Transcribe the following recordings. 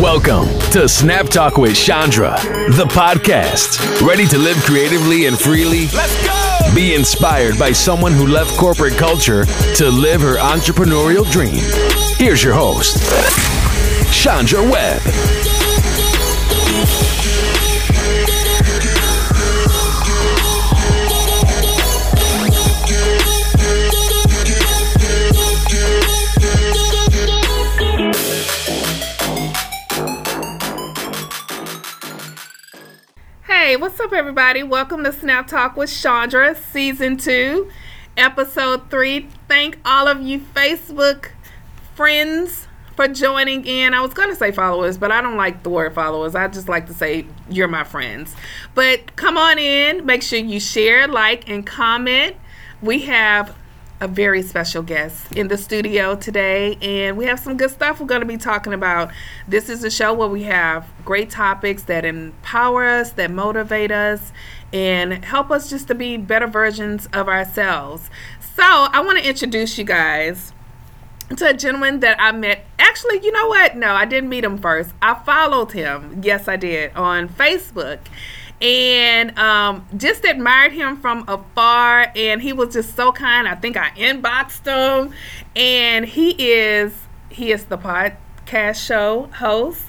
Welcome to Snap Talk with Chandra, the podcast. Ready to live creatively and freely? Let's go! Be inspired by someone who left corporate culture to live her entrepreneurial dream. Here's your host, Chandra Webb. Hey, what's up, everybody? Welcome to Snap Talk with Chandra, Season 2, Episode 3. Thank all of you Facebook friends for joining in. I was going to say followers, but I don't like the word followers. I just like to say you're my friends. But come on in. Make sure you share, like, and comment. We have a very special guest in the studio today, and we have some good stuff we're going to be talking about. This is a show where we have great topics that empower us, that motivate us, and help us just to be better versions of ourselves. So, I want to introduce you guys to a gentleman that I met. Actually, you know what? No, I didn't meet him first. I followed him. Yes, I did on Facebook and um, just admired him from afar. And he was just so kind. I think I inboxed him, and he is he is the podcast show host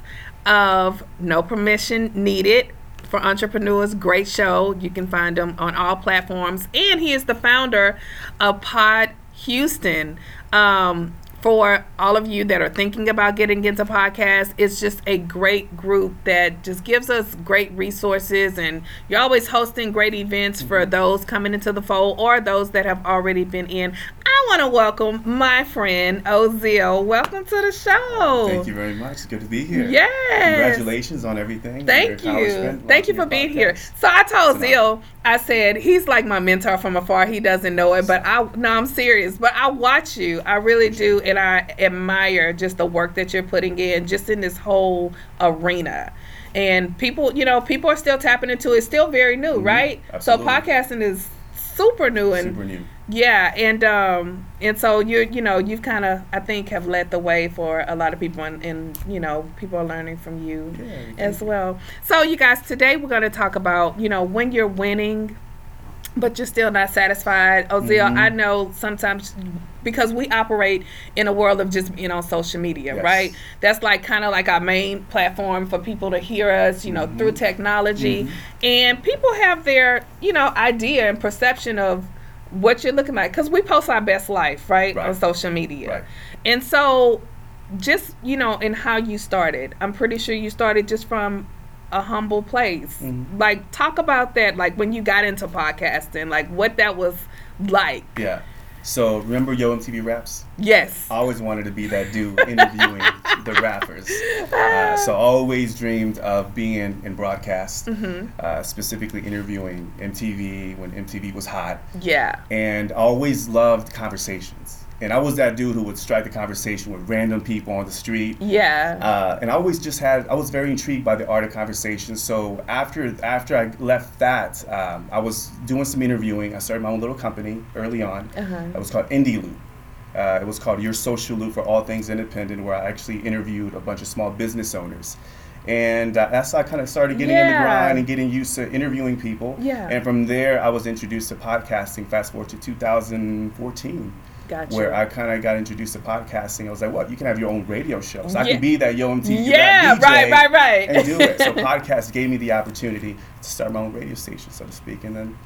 of No Permission Needed for Entrepreneurs. Great show. You can find him on all platforms, and he is the founder of Pod Houston. Um, for all of you that are thinking about getting into podcasts, it's just a great group that just gives us great resources. And you're always hosting great events for mm-hmm. those coming into the fold or those that have already been in. I want to welcome my friend Ozil. Welcome to the show. Thank you very much. It's good to be here. Yes. Congratulations on everything. Thank you. Thank you for being podcast. here. So I told It's an Zil, I said he's like my mentor from afar. He doesn't know it, but I no, I'm serious. But I watch you. I really do, and I admire just the work that you're putting in, just in this whole arena. And people, you know, people are still tapping into it. It's still very new, right? Mm-hmm. Absolutely. So podcasting is super new and Super new. yeah, and um, and so you're, you know, you've kind of, I think, have led the way for a lot of people, and, and you know, people are learning from you Yeah, as well. So, you guys, today we're going to talk about, you know, when you're winning, but you're still not satisfied. Ozil, Mhm. I know sometimes because we operate in a world of just being on social media, Yes. right? That's like kind of like our main platform for people to hear us, you know, Mhm. through technology. Mhm. And people have their, you know, idea and perception of what you're looking like because we post our best life, right, Right. on social media. Right. And so, just you know, in how you started, I'm pretty sure you started just from a humble place. Mhm. Like, talk about that. Like when you got into podcasting, like what that was like. Yeah. So remember Yo MTV Raps? Yes. I always wanted to be that dude interviewing the rappers. Uh, so I always dreamed of being in, in broadcast, Mm-hmm. uh, specifically interviewing MTV when MTV was hot. Yeah. and I always loved conversations. And I was that dude who would strike the conversation with random people on the street. Yeah. Uh, and I always just had, I was very intrigued by the art of conversation. So after after I left that, um, I was doing some interviewing. I started my own little company early on. Uh-huh. It was called Indie Loop. Uh, it was called Your Social Loop for All Things Independent, where I actually interviewed a bunch of small business owners. And uh, that's how I kind of started getting in the grind and getting used to interviewing people. Yeah. And from there, I was introduced to podcasting. Fast forward to 2014, Gotcha. where I kind of got introduced to podcasting. I was like, "What? You can have your own radio show." So I Yeah. could be that Yo MTV yeah. DJ Right. Right. Right. and do it. So podcast gave me the opportunity to start my own radio station, so to speak. And then,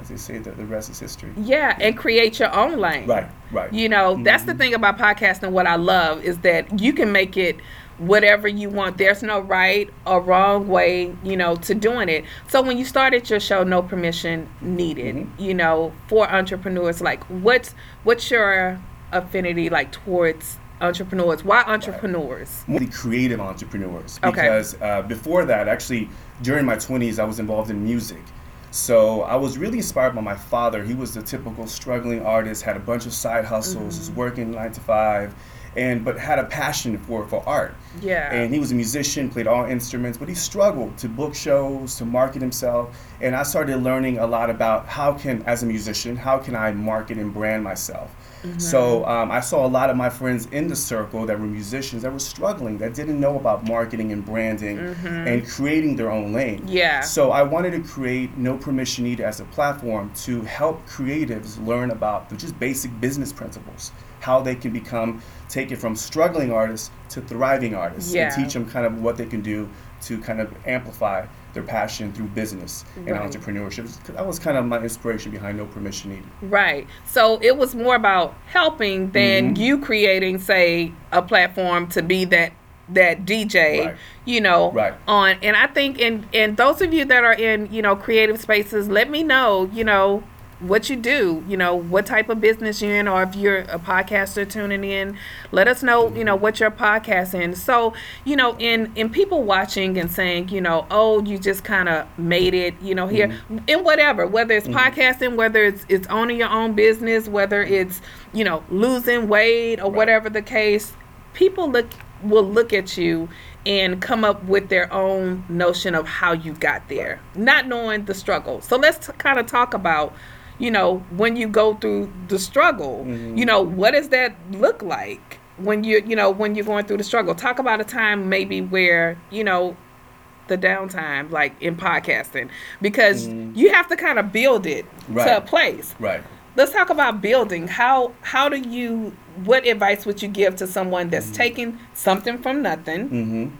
as they say, the, the rest is history. yeah, and create your own lane. Right. Right. You know, that's the Mhm. thing about podcasting. What I love is that you can make it whatever you want. There's no right or wrong way, you know, to doing it. So when you started your show, no permission needed. Mhm. You know, for entrepreneurs, like what's what's your affinity like towards entrepreneurs? Why entrepreneurs? More the creative entrepreneurs Okay. because uh, before that, actually, during my 20s, I was involved in music. So I was really inspired by my father. He was the typical struggling artist, had a bunch of side hustles, was working nine to five, and but had a passion for for art. Yeah. And he was a musician, played all instruments, but he struggled to book shows, to market himself. And I started learning a lot about how can, as a musician, how can I market and brand myself. Mm-hmm. So um, I saw a lot of my friends in the circle that were musicians that were struggling, that didn't know about marketing and branding and creating their own lane. Mm-hmm. Yeah. So I wanted to create No Permission Needed as a platform to help creatives learn about the just basic business principles, how they can become, take it from struggling artists to thriving artists, Yeah. and teach them kind of what they can do to kind of amplify their passion through business and Right. entrepreneurship. That was kind of my inspiration behind No Permission Needed. Right. So it was more about helping than Mhm. you creating, say, a platform to be that that DJ, Right. you know, Right. on and I think and and those of you that are in, you know, creative spaces, let me know, you know, what you do, you know, what type of business you're in, or if you're a podcaster tuning in, let us know, you know, what your podcast in. So, you know, in in people watching and saying, you know, oh, you just kind of made it, you know, here mm-hmm. in whatever, whether it's mm-hmm. podcasting, whether it's it's owning your own business, whether it's you know losing weight or whatever the case, people look will look at you and come up with their own notion of how you got there, not knowing the struggle. So let's t- kind of talk about, you know, when you go through the struggle, mm-hmm. you know, what does that look like when you, you know, when you're going through the struggle? Talk about a time maybe where, you know, the downtime, like in podcasting, because mm-hmm. you have to kind of build it to a place. Right. Let's talk about building. How how do you what advice would you give to someone that's mm-hmm. taking something from nothing Mm-hmm.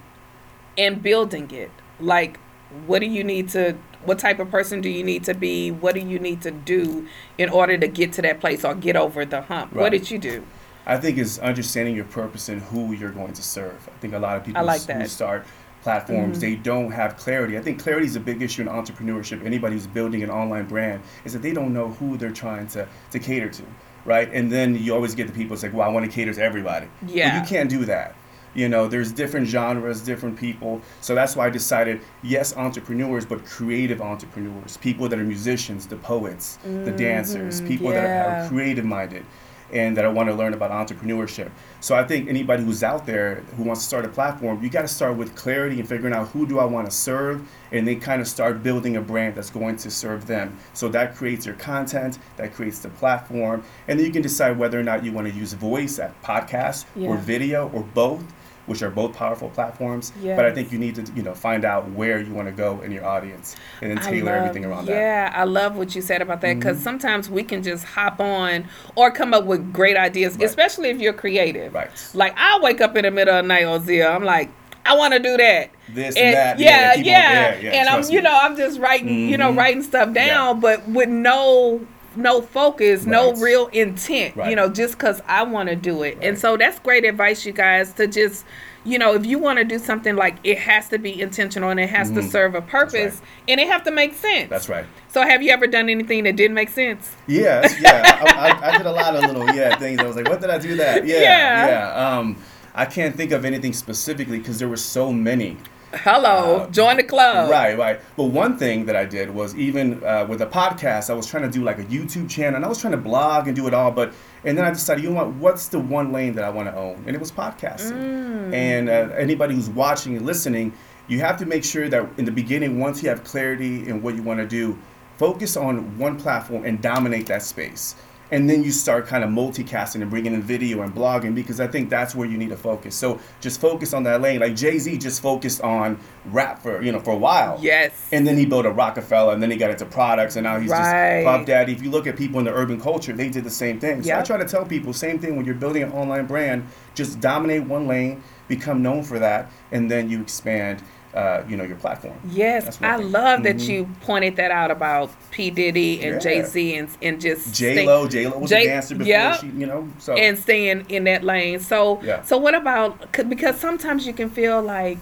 and building it? Like what do you need to what type of person do you need to be? What do you need to do in order to get to that place or get over the hump? What did you do? I think is understanding your purpose and who you're going to serve. I think a lot of people like who. Mm-hmm. start platforms they don't have clarity. I think clarity is a big issue in entrepreneurship. Anybody who's building an online brand is that they don't know who they're trying to, to cater to, right? And then you always get the people it's like, well, I want to cater to everybody. Yeah. you can't do that. You know, there's different genres, different people. So that's why I decided, yes, entrepreneurs, but creative entrepreneurs, people that are musicians, the poets, the dancers, people that are, Mm-hmm. are creative minded and that I want to learn about entrepreneurship. So I think anybody who's out there who wants to start a platform, you got to start with clarity and figuring out who do I want to serve, and then kind of start building a brand that's going to serve them. So that creates your content, that creates the platform, and then you can decide whether or not you want to use voice at podcast or video or both. Which are both powerful platforms, but I think you need to, you know, find out where you want to go in your audience, and then tailor love- everything around that. Mm-hmm. Yeah, I love what you said about that because sometimes we can just hop on or come up with great ideas, Right. especially if you're creative. Right. Like I'll wake up in the middle of the night, Ozil. I'm like, I want to do that. This and that, yeah, yeah, yeah, on- yeah, yeah, and I'm, you me. know, I'm just writing, you know, Mhm. writing stuff down, but with no, no focus, no real intent. You know, just because I want to do it, and so that's great advice, you guys, to just. You know, if you want to do something like it has to be intentional and it has to Mhm. serve a purpose and it have to make sense. That's right. So have you ever done anything that didn't make sense? Yes, yeah. I, I, I did a lot of little yeah things. I was like, what did I do that? Yeah, Yeah. yeah. Um, I can't think of anything specifically because there were so many. Hello, Uh, join the club. Right, right. But one thing that I did was even uh, with a podcast, I was trying to do like a YouTube channel, and I was trying to blog and do it all. But and then I decided, you know what? What's the one lane that I want to own? And it was podcasting. Mm. And uh, anybody who's watching and listening, you have to make sure that in the beginning, once you have clarity in what you want to do, focus on one platform and dominate that space. And then you start kind of multicasting and bringing in video and blogging because I think that's where you need to focus. So just focus on that lane. Like Jay Z just focused on rap for you know for a while. Yes. And then he built a Roc-A-Fella, and then he got into products, and now he's Right. just Puff Daddy. If you look at people in the urban culture, they did the same thing. So I try to tell people, same thing when you're building an online brand, just dominate one lane, become known for that, and then you expand, uh, you know, your platform. Yes, I thing. love that Mhm. you pointed that out about P Diddy and Yeah. Jay Z and and just J Lo, J Lo was J- a dancer before yeah. she, you know, so and staying in that lane. So Yeah. so what about 'cause- because sometimes you can feel like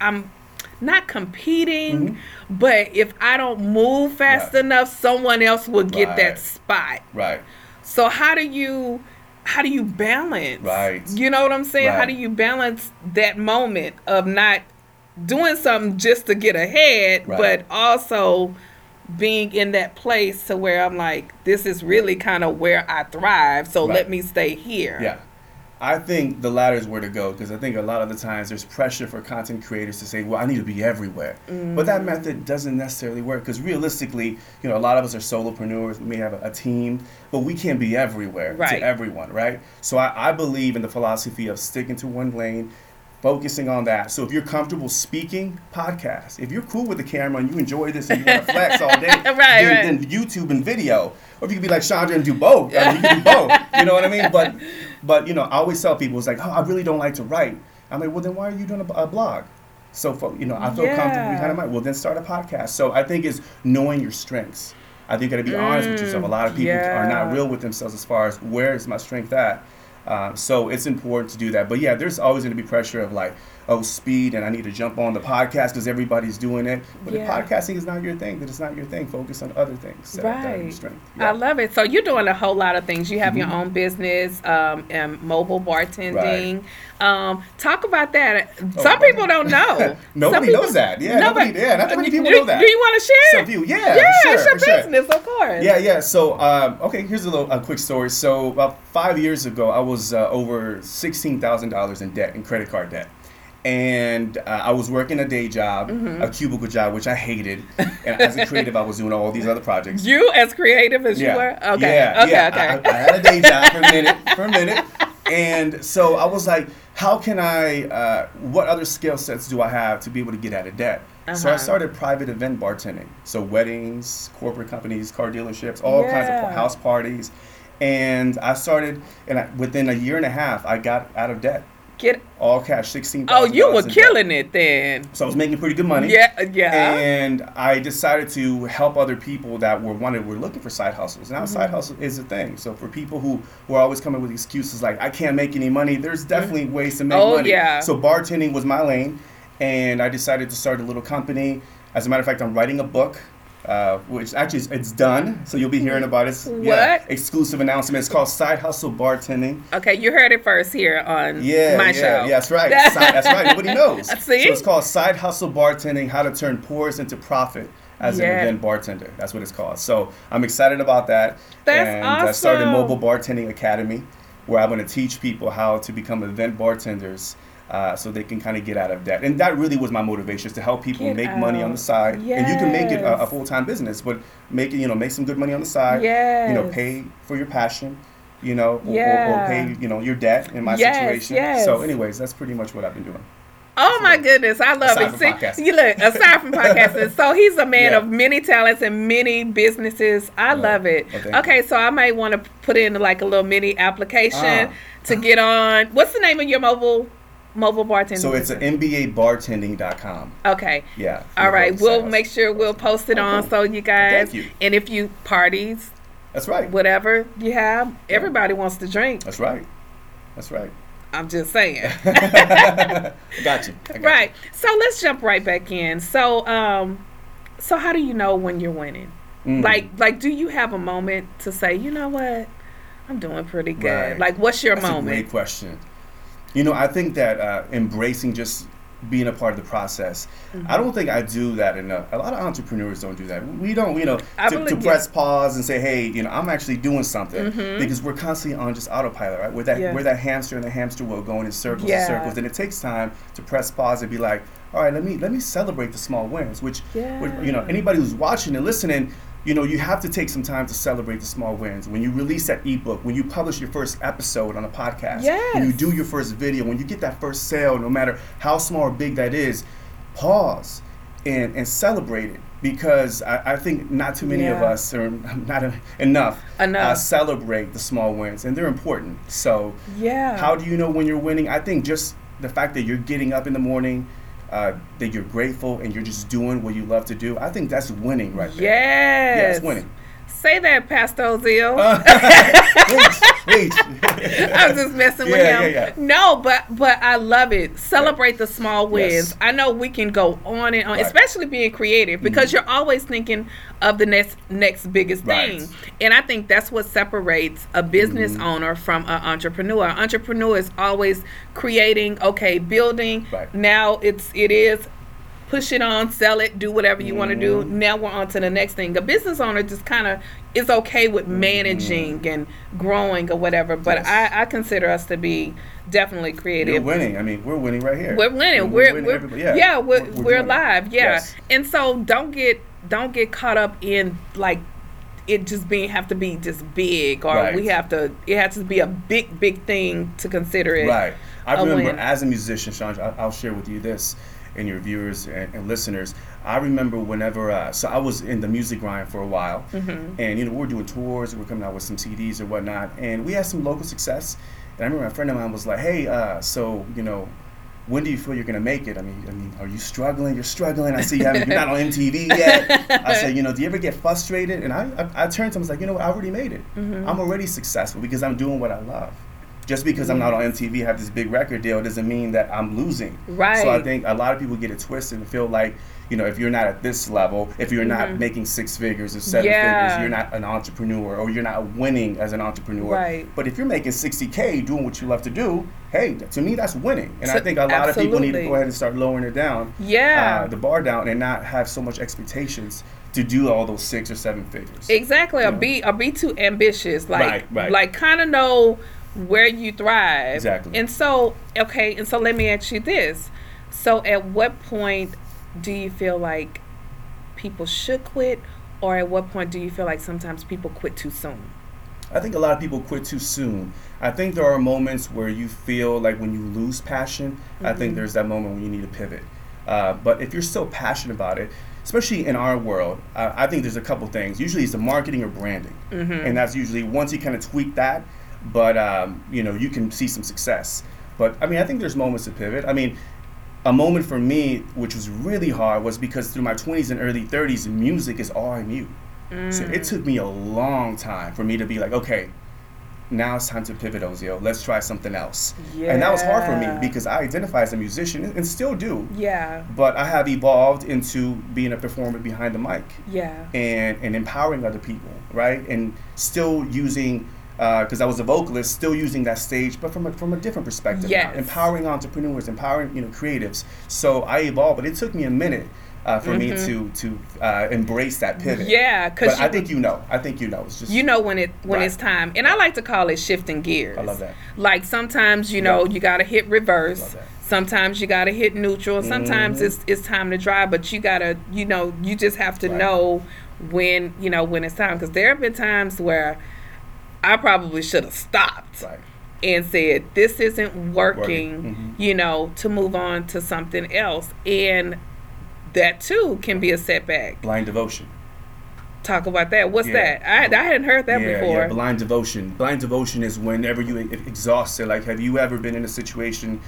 I'm not competing, Mhm. but if I don't move fast Right. enough, someone else will get Right. that spot. right, So how do you how do you balance? Right. You know what I'm saying? How do you balance that moment of not doing something just to get ahead, Right. but also being in that place to where I'm like, this is really kind of where I thrive. So Right. let me stay here. yeah. I think the latter is where to go because I think a lot of the times there's pressure for content creators to say, well, I need to be everywhere. Mm. But that method doesn't necessarily work because realistically, you know, a lot of us are solopreneurs. We may have a, a team, but we can't be everywhere right. to everyone, right? So I, I believe in the philosophy of sticking to one lane, focusing on that. So if you're comfortable speaking, podcast. If you're cool with the camera and you enjoy this and you want to flex all day, right, then, right. then, YouTube and video. Or if you could be like Chandra and do both, I mean, you can do both. You know what I mean? But but you know, I always tell people it's like, oh, I really don't like to write. I'm like, well, then why are you doing a, a blog? So for, you know, I feel yeah. comfortable of might. Well, then start a podcast. So I think it's knowing your strengths. I think you got to be mm, honest with yourself. A lot of people yeah. are not real with themselves as far as where is my strength at. Um, so it's important to do that. But yeah, there's always going to be pressure of like, oh, speed, and I need to jump on the podcast because everybody's doing it. But yeah. if podcasting is not your thing, then it's not your thing. Focus on other things. Right. Yeah. I love it. So you're doing a whole lot of things. You have mm-hmm. your own business, um, and mobile bartending. Right. Um, talk about that. Oh, Some people don't know. nobody people, knows that. Yeah, nobody, nobody, yeah, not many people do, know that. Do you want to share? Some few, yeah, yeah, sure, it's your business, sure. of course. Yeah, yeah. So, um, okay, here's a little a quick story. So, about five years ago, I was uh, over sixteen thousand dollars in debt, in credit card debt and uh, I was working a day job, mm-hmm. a cubicle job, which I hated. And as a creative, I was doing all these other projects. You as creative as yeah. you were? Okay. Yeah, okay, yeah. okay. I, I, had a day job for a minute, for a minute. And so I was like, how can I, uh, what other skill sets do I have to be able to get out of debt? Uh-huh. So I uh-huh. started private event bartending. So weddings, corporate companies, car dealerships, all yeah. kinds of house parties. And I started, and I, within a year and a half, I got out of debt. Get all cash, sixteen. Oh, you were killing it then. So I was making pretty good money. Yeah, yeah. And I decided to help other people that were wanted were looking for side hustles. Now mm-hmm. side hustle is a thing. So for people who who are always coming with excuses like I can't make any money, there's definitely mm-hmm. ways to make oh, money. yeah. So bartending was my lane, and I decided to start a little company. As a matter of fact, I'm writing a book uh, which actually it's done. So you'll be hearing about it. What? Yeah, exclusive announcement. It's called Side Hustle Bartending. Okay, you heard it first here on yeah, my yeah, show. Yeah, that's right. Side, that's right. Nobody knows. See? So it's called Side Hustle Bartending: How to Turn Pours into Profit as yeah. an event bartender. That's what it's called. So I'm excited about that. That's and awesome. I started Mobile Bartending Academy, where I'm going to teach people how to become event bartenders uh, so they can kind of get out of debt. And that really was my motivation is to help people get make out. money on the side. Yes. And you can make it a, a full time business, but make it, you know, make some good money on the side. Yes. You know, pay for your passion, you know, or, yeah. or, or pay, you know, your debt in my yes, situation. Yes. So, anyways, that's pretty much what I've been doing. Oh my goodness, I love it. See, you look aside from podcasting, so he's a man yeah. of many talents and many businesses. I love it. Okay. okay, so I might want to put in like a little mini application uh. to get on. What's the name of your mobile mobile bartending. So it's an MBAbartending.com. Okay. Yeah. All right. We'll make sure we'll post it on so you guys. Thank you. And if you parties. That's right. Whatever you have, everybody wants to drink. That's right. That's right. I'm just saying. got you. Got right. You. So let's jump right back in. So um so how do you know when you're winning? Mm. Like like do you have a moment to say, you know what? I'm doing pretty good. Right. Like what's your That's moment? Great question. You know, I think that uh, embracing just being a part of the process. Mm-hmm. I don't think I do that enough. A lot of entrepreneurs don't do that. We don't, you know, to, to, press pause and say, "Hey, you know, I'm actually doing something," mm-hmm. because we're constantly on just autopilot, right? We're that yeah. we're that hamster in the hamster wheel going in circles yeah. and circles, and it takes time to press pause and be like, "All right, let me let me celebrate the small wins." Which, yeah. which you know, anybody who's watching and listening you know, you have to take some time to celebrate the small wins. When you release that ebook, when you publish your first episode on a podcast, yes. when you do your first video, when you get that first sale, no matter how small or big that is, pause and, and celebrate it because I, I think not too many yeah. of us or not a, enough, enough. Uh, celebrate the small wins and they're important. So, yeah, how do you know when you're winning? I think just the fact that you're getting up in the morning uh, that you're grateful and you're just doing what you love to do, I think that's winning right there. Yes. Yeah, it's winning. Say that, Pastor Ozil. Uh, wait, wait. I was just messing yeah, with him. Yeah, yeah. No, but but I love it. Celebrate the small wins. Yes. I know we can go on and on, right. especially being creative, because mm-hmm. you're always thinking of the next next biggest right. thing. And I think that's what separates a business mm-hmm. owner from an entrepreneur. An entrepreneur is always creating, okay, building. Right. Now it's it is push it on, sell it, do whatever you want to do. Mm-hmm. Now we're on to the next thing. A business owner just kind of is okay with managing and growing or whatever. But. Yes. I, I consider us to be definitely creative. You're winning. I mean, we're winning right here. We're winning. We're, winning we're, everybody- yeah, we're, we're, it. live. Yeah, Yes. and so don't get don't get caught up in like it just being have to be just big or Right. we have to it has to be a big big thing to consider it. Right. i remember win. as a musician, I- I'll share with you this and your viewers and, and listeners. I remember whenever, uh, so I was in the music grind for a while, Mm-hmm. and you know we were doing tours, we were coming out with some CDs or whatnot, and we had some local success. And I remember a friend of mine was like, "Hey, uh, so you know, when do you feel you're gonna make it? I mean, I mean, are you struggling? You're struggling. I see you haven't, you're not on MTV yet. I said, you know, do you ever get frustrated? And I, I, I turned to him, I was like, you know what? I already made it. Mm-hmm. I'm already successful because I'm doing what I love. Just because I'm not on MTV, have this big record deal, doesn't mean that I'm losing. Right. So I think a lot of people get it twisted and feel like, you know, if you're not at this level, if you're not making six figures or seven Mm-hmm. Yeah. figures, you're not an entrepreneur or you're not winning as an entrepreneur. Right. But if you're making 60K doing what you love to do, hey, to me, that's winning. And I think a lot of people need to go ahead and start lowering it down, Yeah. uh, the bar down, and not have so much expectations to do all those six or seven figures. Exactly. Or be or be too ambitious. Like Right, right. like kind of know where you thrive. Exactly. And so okay, and so let me ask you this. So at what point do you feel like people should quit or at what point do you feel like sometimes people quit too soon? I think a lot of people quit too soon. I think there are moments where you feel like when you lose passion, I Mm-hmm. think there's that moment when you need to pivot. Uh, but if you're still passionate about it, especially in our world, uh, I think there's a couple things. Usually it's the marketing or branding, Mm-hmm. and that's usually once you kind of tweak that, but um, you know you can see some success. But I mean, I think there's moments to pivot. I mean, a moment for me which was really hard was because through my 20s and early 30s, music is all I knew. So Mm. it took me a long time for me to be like, okay, now it's time to pivot, Ozil. Let's try something else. Yeah. And that was hard for me because I identify as a musician and still do. Yeah. But I have evolved into being a performer behind the mic Yeah. and, and empowering other people, right? And still using, because I was a vocalist, still using that stage, but from a, from a different perspective. Yes. Empowering entrepreneurs, empowering you know creatives. So I evolved, but it took me a minute uh, for me to to uh, embrace that pivot. Mm-hmm. Yeah, because I think you know. I think you know. It's just you know when it when Right. it's time and i like to call it shifting gears I love that. like sometimes you know you gotta hit reverse. Mm-hmm. sometimes you gotta hit neutral sometimes it's it's time to drive but you gotta you know you just have to Right. know when you know when it's time because there have been times where i probably should have stopped Right. and said this isn't working, Working. Mhm. you know to move on to something else and that too can be a setback Blind devotion. talk about that what's Yeah. that I, I hadn't heard that yeah, before yeah. Blind devotion. Blind devotion is whenever you exhausted. Like, have you ever been in a situation?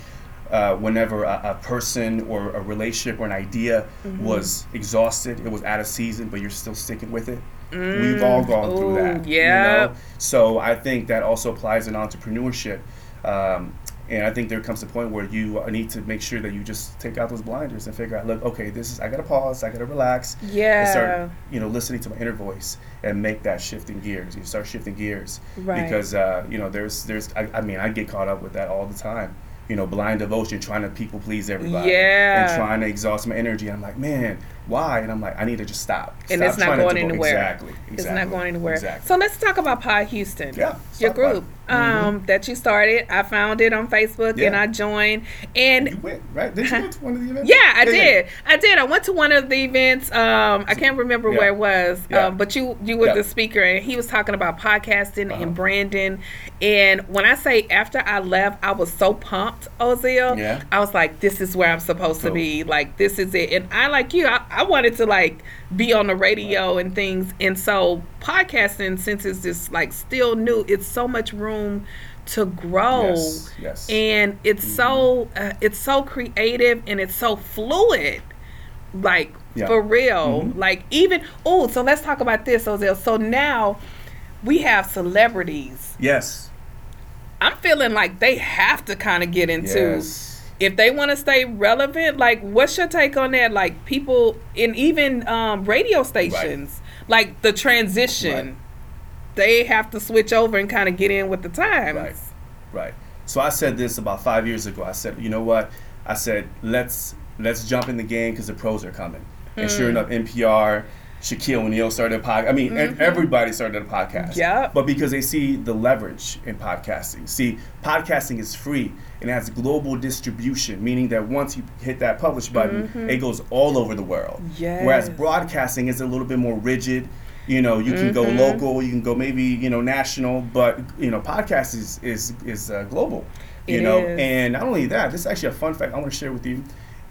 Uh, whenever a, a person or a relationship or an idea Mm-hmm. was exhausted, it was out of season, but you're still sticking with it. We've all gone through Ooh, that. you yeah. know? So I think that also applies in entrepreneurship. Um, and I think there comes a point where you need to make sure that you just take out those blinders and figure out, look, okay, this is I gotta pause, I gotta relax, Yeah. and start, you know, listening to my inner voice and make that shifting gears. You start shifting gears Right. because uh, you know there's there's I, I mean I get caught up with that all the time. You know, blind devotion, trying to people please everybody, Yeah. and trying to exhaust my energy. I'm like, man, why? And I'm like, I need to just stop. and Stop it's not going anywhere. Exactly, exactly. It's not going anywhere. Exactly. So let's talk about Pod Houston. Yeah, Your group it. Mm-hmm. um, that you started. I found it on Facebook Yeah. and I joined. And you went right? Did you go to one of the events? yeah, I did. I did. I went to one of the events. Um, I can't remember Yeah. where it was, Yeah. um, but you you were Yeah. the speaker, and he was talking about podcasting Uh-huh. and branding. And when I say after I left, I was so pumped, Ozil. Yeah. I was like, this is where I'm supposed to be. Like this is it. And I like you. I, I wanted to like be on the radio and things. And so podcasting, since it's just like still new, it's so much room to grow Yes, yes. and it's so uh, it's so creative and it's so fluid like Yeah. for real Mhm. like even oh so let's talk about this Ozil. so now we have celebrities Yes. i'm feeling like they have to kind of get into Yes. If they want to stay relevant like what's your take on that like people in even um, radio stations like the transition Right. they have to switch over and kind of get in with the times Right. Right. So I said this about five years ago. I said, you know what? I said, let's let's jump in the game because the pros are coming. And Hmm. sure enough, NPR, Shaquille O'Neal started a podcast. I mean, and everybody started a podcast. Mm-hmm. Yep. But because they see the leverage in podcasting. See, podcasting is free and has global distribution, meaning that once you hit that publish button, it goes all over the world. Whereas broadcasting is a little bit more rigid. You know, you can go local, you can go maybe you know national, but you know, podcast is is is uh, global. You It know, is. and not only that, this is actually a fun fact I want to share with you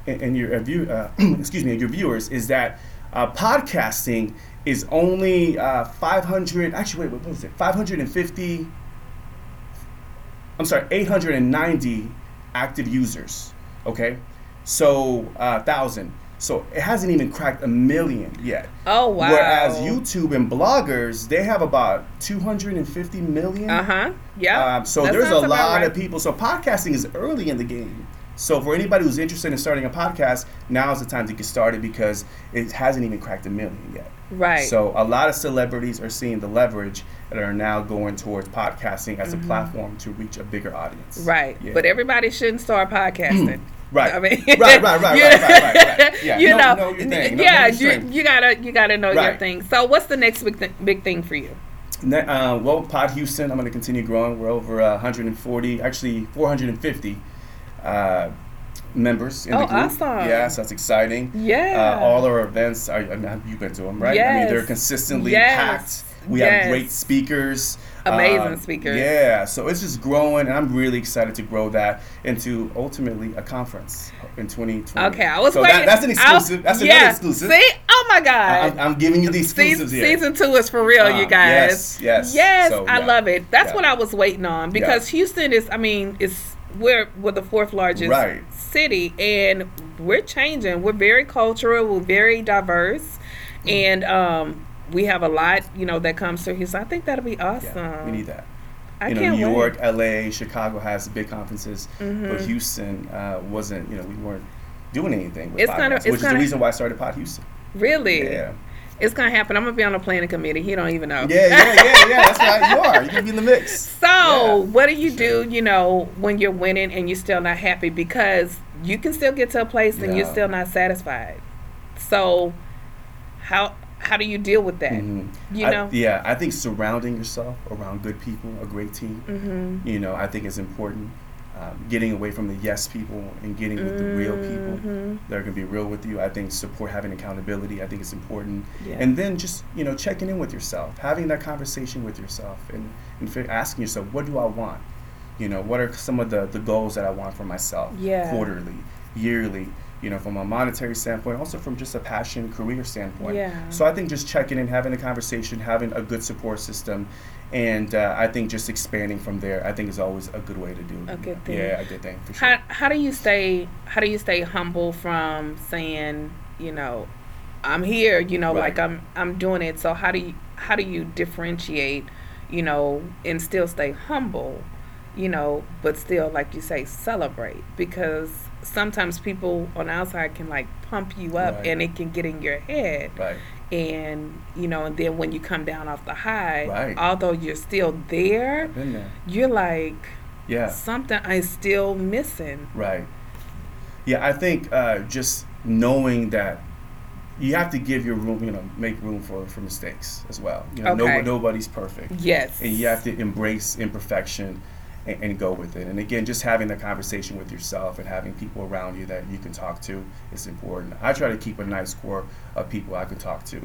and, and your uh, view, uh, excuse me, and your viewers is that uh, podcasting is only uh, 500. Actually, wait, what was it? 550. I'm sorry, 890 active users. Okay, so uh, thousand. So it hasn't even cracked a million yet. Oh wow. Whereas YouTube and bloggers, they have about 250 million. Uh huh. Yeah. Um, so That there's a lot right. of people. So podcasting is early in the game. So for anybody who's interested in starting a podcast, now is the time to get started because it hasn't even cracked a million yet. Right. So a lot of celebrities are seeing the leverage and are now going towards podcasting as a platform to reach a bigger audience. Mm-hmm. Right. Yeah. But everybody shouldn't start podcasting. Right. I mean, Right, right, right, right, right, right, right. Yeah, you know- know, know your thing, know- yeah, your you, you gotta you gotta know your Right. thing. So, what's the next big th- big thing for you? Ne- uh, well, Pod Houston, I'm to continue growing. We're over uh, 140, actually 450 uh, members in Oh, the group. awesome. Yes, that's exciting. Yeah. Uh, all our events, are, I mean, you've been to them, right? I mean, they're consistently Yes. packed. We Yes. have great speakers. Amazing Um, speakers. Yeah, so it's just growing, and I'm really excited to grow that into ultimately a conference in 2020. Okay, I was so waiting. That, that's an I exclusive. that's yeah. another exclusive. See, oh my God. I'm, I'm giving you the season, exclusives here. season two is for real, you Um, guys. yes, yes. Yes, So, I yeah. love it. That's Yeah. what I was waiting on because Houston is, I mean, it's we're we're the fourth largest Right. city, and we're changing. We're very cultural. We're very diverse, Mm. and um, we have a lot, you know, that comes through here. So I think that'll be awesome. Yeah, we need that. I you know, New wait. York, LA, Chicago has big conferences, but Mhm. Houston uh, wasn't. You know, we weren't doing anything with It's podcasts, it's which is the reason why I started Pod Houston. Really, Yeah, it's gonna happen. I'm gonna be on the planning committee. He don't even know. yeah, yeah, yeah, yeah. That's right. You are. You're gonna be in the mix. So, Yeah. what do you do, you know, when you're winning and you're still not happy? Because you can still get to a place and you're still not satisfied. So, how how do you deal with that? Mhm. You I- know? yeah, I think surrounding yourself around good people, a great team. Mm-hmm. You know, I think is important. Um, getting away from the yes people and getting with the real people Mhm. that are going to be real with you. I think support having accountability. I think it's important. Yeah. And then just you know checking in with yourself, having that conversation with yourself, and and asking yourself, what do I want? You know, what are some of the the goals that I want for myself? Yeah. Quarterly, yearly. You know, from a monetary standpoint, also from just a passion, career standpoint. Yeah. So I think just checking in, having a conversation, having a good support system, and uh, I think just expanding from there. I think is always a good way to do. A good thing. Yeah, a good thing for sure. How how do you stay how do you stay humble from saying, you know, I'm here, you know, Right. like I'm I'm doing it. So how do you how do you differentiate, you know, and still stay humble, you know, but still like you say celebrate because sometimes people on the outside can like pump you up Right. and it can get in your head right. and you know and then when you come down off the high Right. although you're still there there. you're like Yeah. something is still missing Right. Yeah, I think uh, just knowing that you have to give your room, you know, make room for, for mistakes as well. You know, no, nobody's perfect. yes And you have to embrace imperfection and, and go with it. And again, just having the conversation with yourself and having people around you that you can talk to is important. I try to keep a nice core of people I can talk to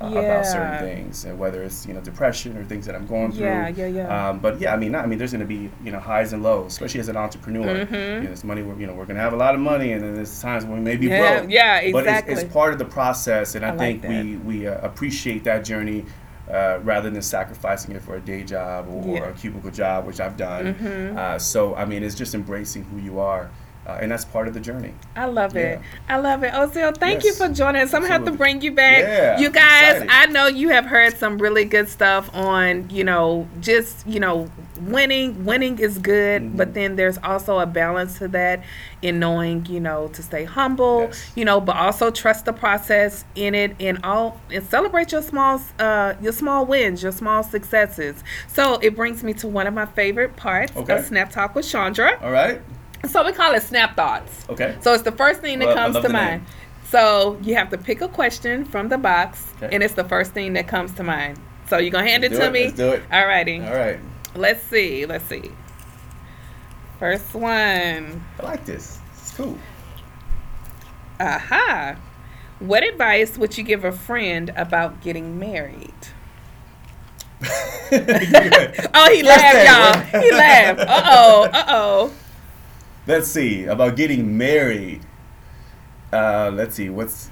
uh, Yeah. about certain things, and whether it's you know depression or things that I'm going through. Yeah, yeah, yeah. Um, but yeah, I mean, I mean, there's going to be you know highs and lows, especially as an entrepreneur. Mm-hmm. You know, this money, we're, you know, we're going to have a lot of money, and then there's times when we may be Yeah, broke. yeah, But it's, it's part of the process, and I, I think that. we we uh, appreciate that journey. Uh, rather than sacrificing it for a day job or, Yeah. or a cubicle job, which I've done. Mhm. Uh, so, I mean, it's just embracing who you are, uh, and that's part of the journey. I love it. I love it. Ozil, thank you for joining us. I'm gonna have to bring you back. Yeah, you guys. I know you have heard some really good stuff on, you know, just, you know, winning. Winning is good, Mhm. but then there's also a balance to that in knowing, you know, to stay humble, Yes. you know, but also trust the process in it and all and celebrate your small uh your small wins, your small successes. So it brings me to one of my favorite parts Okay. of Snap Talk with Chandra. All right. So we call it snap thoughts. Okay. So it's the first thing that Well, comes to mind. name. So you have to pick a question from the box, Okay. and it's the first thing that comes to mind. So you're gonna hand Let's it to it. me. Let's do it. All righty. All right. Let's see. Let's see. First one. I like this. It's cool. Aha. What advice would you give a friend about getting married? Oh, he laughed, y'all. He laughed. Uh oh. Uh oh. Let's see about getting married. Uh, let's see what's.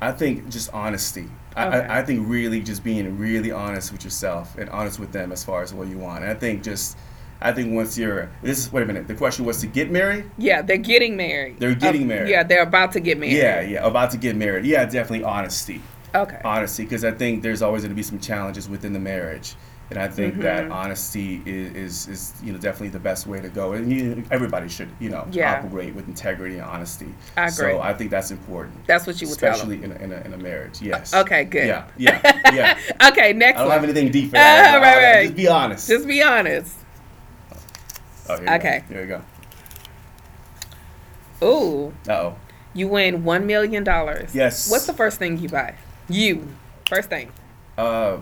I think just honesty. I, Okay. I, I think really just being really honest with yourself and honest with them as far as what you want. And I think just, I think once you're this is wait a minute. The question was to get married. Yeah, they're getting married. They're getting Uh, married. Yeah, they're about to get married. Yeah, yeah, about to get married. Yeah, definitely honesty. Okay. Honesty, because I think there's always going to be some challenges within the marriage, and I think Mm-hmm. that honesty is, is is you know definitely the best way to go. And you, everybody should you know Yeah. operate with integrity and honesty. I agree. So I think that's important. That's what you would especially in a, in, a, in a marriage. Yes. Okay, good. Yeah, yeah, yeah. Okay, next I don't one. have anything deep for Uh, that. right, right. Just be honest. Just be honest. oh, here okay. Go. Here we go. Ooh, Uh oh. you win one million dollars. Yes. What's the first thing you buy? You. First thing. Uh,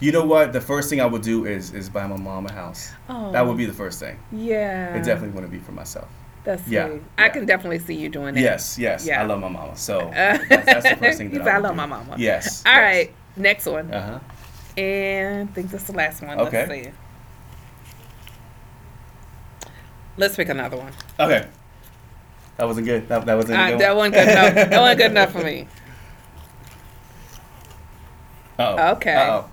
you know what? The first thing I would do is is buy my mom a house. Oh. That would be the first thing. Yeah. It definitely wouldn't be for myself. That's Yeah, sweet. I can definitely see you doing that. Yes, yes. Yeah. I love my mama. So that's, that's the first thing that I, "I love do. my mama." Yes. All right. Next one. Uh huh. And I think this is the last one. Okay. Let's see. Let's pick another one. Okay. That wasn't good. That, that wasn't Uh, good. that wasn't good enough. That wasn't good enough for me. Uh-oh. Okay. Uh-oh.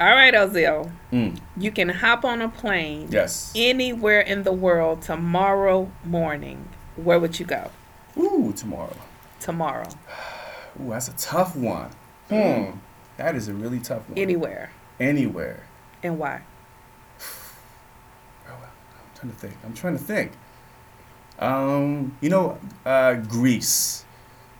All right, Ozil. Mm. You can hop on a plane Yes. anywhere in the world tomorrow morning. Where would you go? Ooh, tomorrow. Tomorrow. Ooh, that's a tough one. Hmm. That is a really tough one. Anywhere. Anywhere. And why? Oh, I'm trying to think. I'm trying to think. Um, you know, uh, Greece,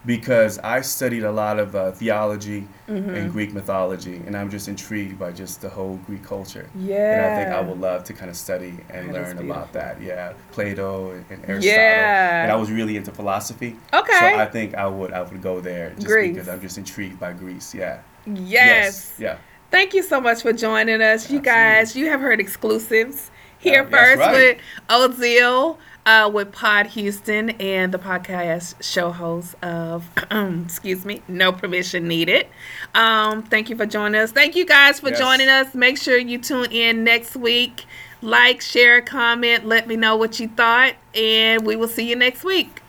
because I studied a lot of uh, theology Mm-hmm. and Greek mythology, and I'm just intrigued by just the whole Greek culture. Yeah. And I think I would love to kind of study and That learn about that. Yeah, Plato and, and Aristotle. Yeah. And I was really into philosophy. Okay. So I think I would I would go there just Greece. because I'm just intrigued by Greece. Yeah. Yes. Yeah. Thank you so much for joining us. You guys, you have heard exclusives here that's first right. with Ozil, uh, with Pod Houston and the podcast show host of, excuse me, No Permission Needed. Um, thank you for joining us. Thank you guys for Yes. joining us. Make sure you tune in next week. Like, share, comment, let me know what you thought, and we will see you next week.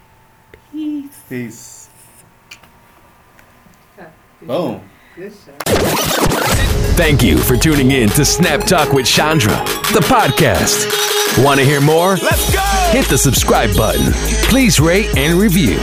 Peace. Peace. Boom. Thank you for tuning in to Snap Talk with Chandra, the podcast. Want to hear more? Let's go! Hit the subscribe button. Please rate and review.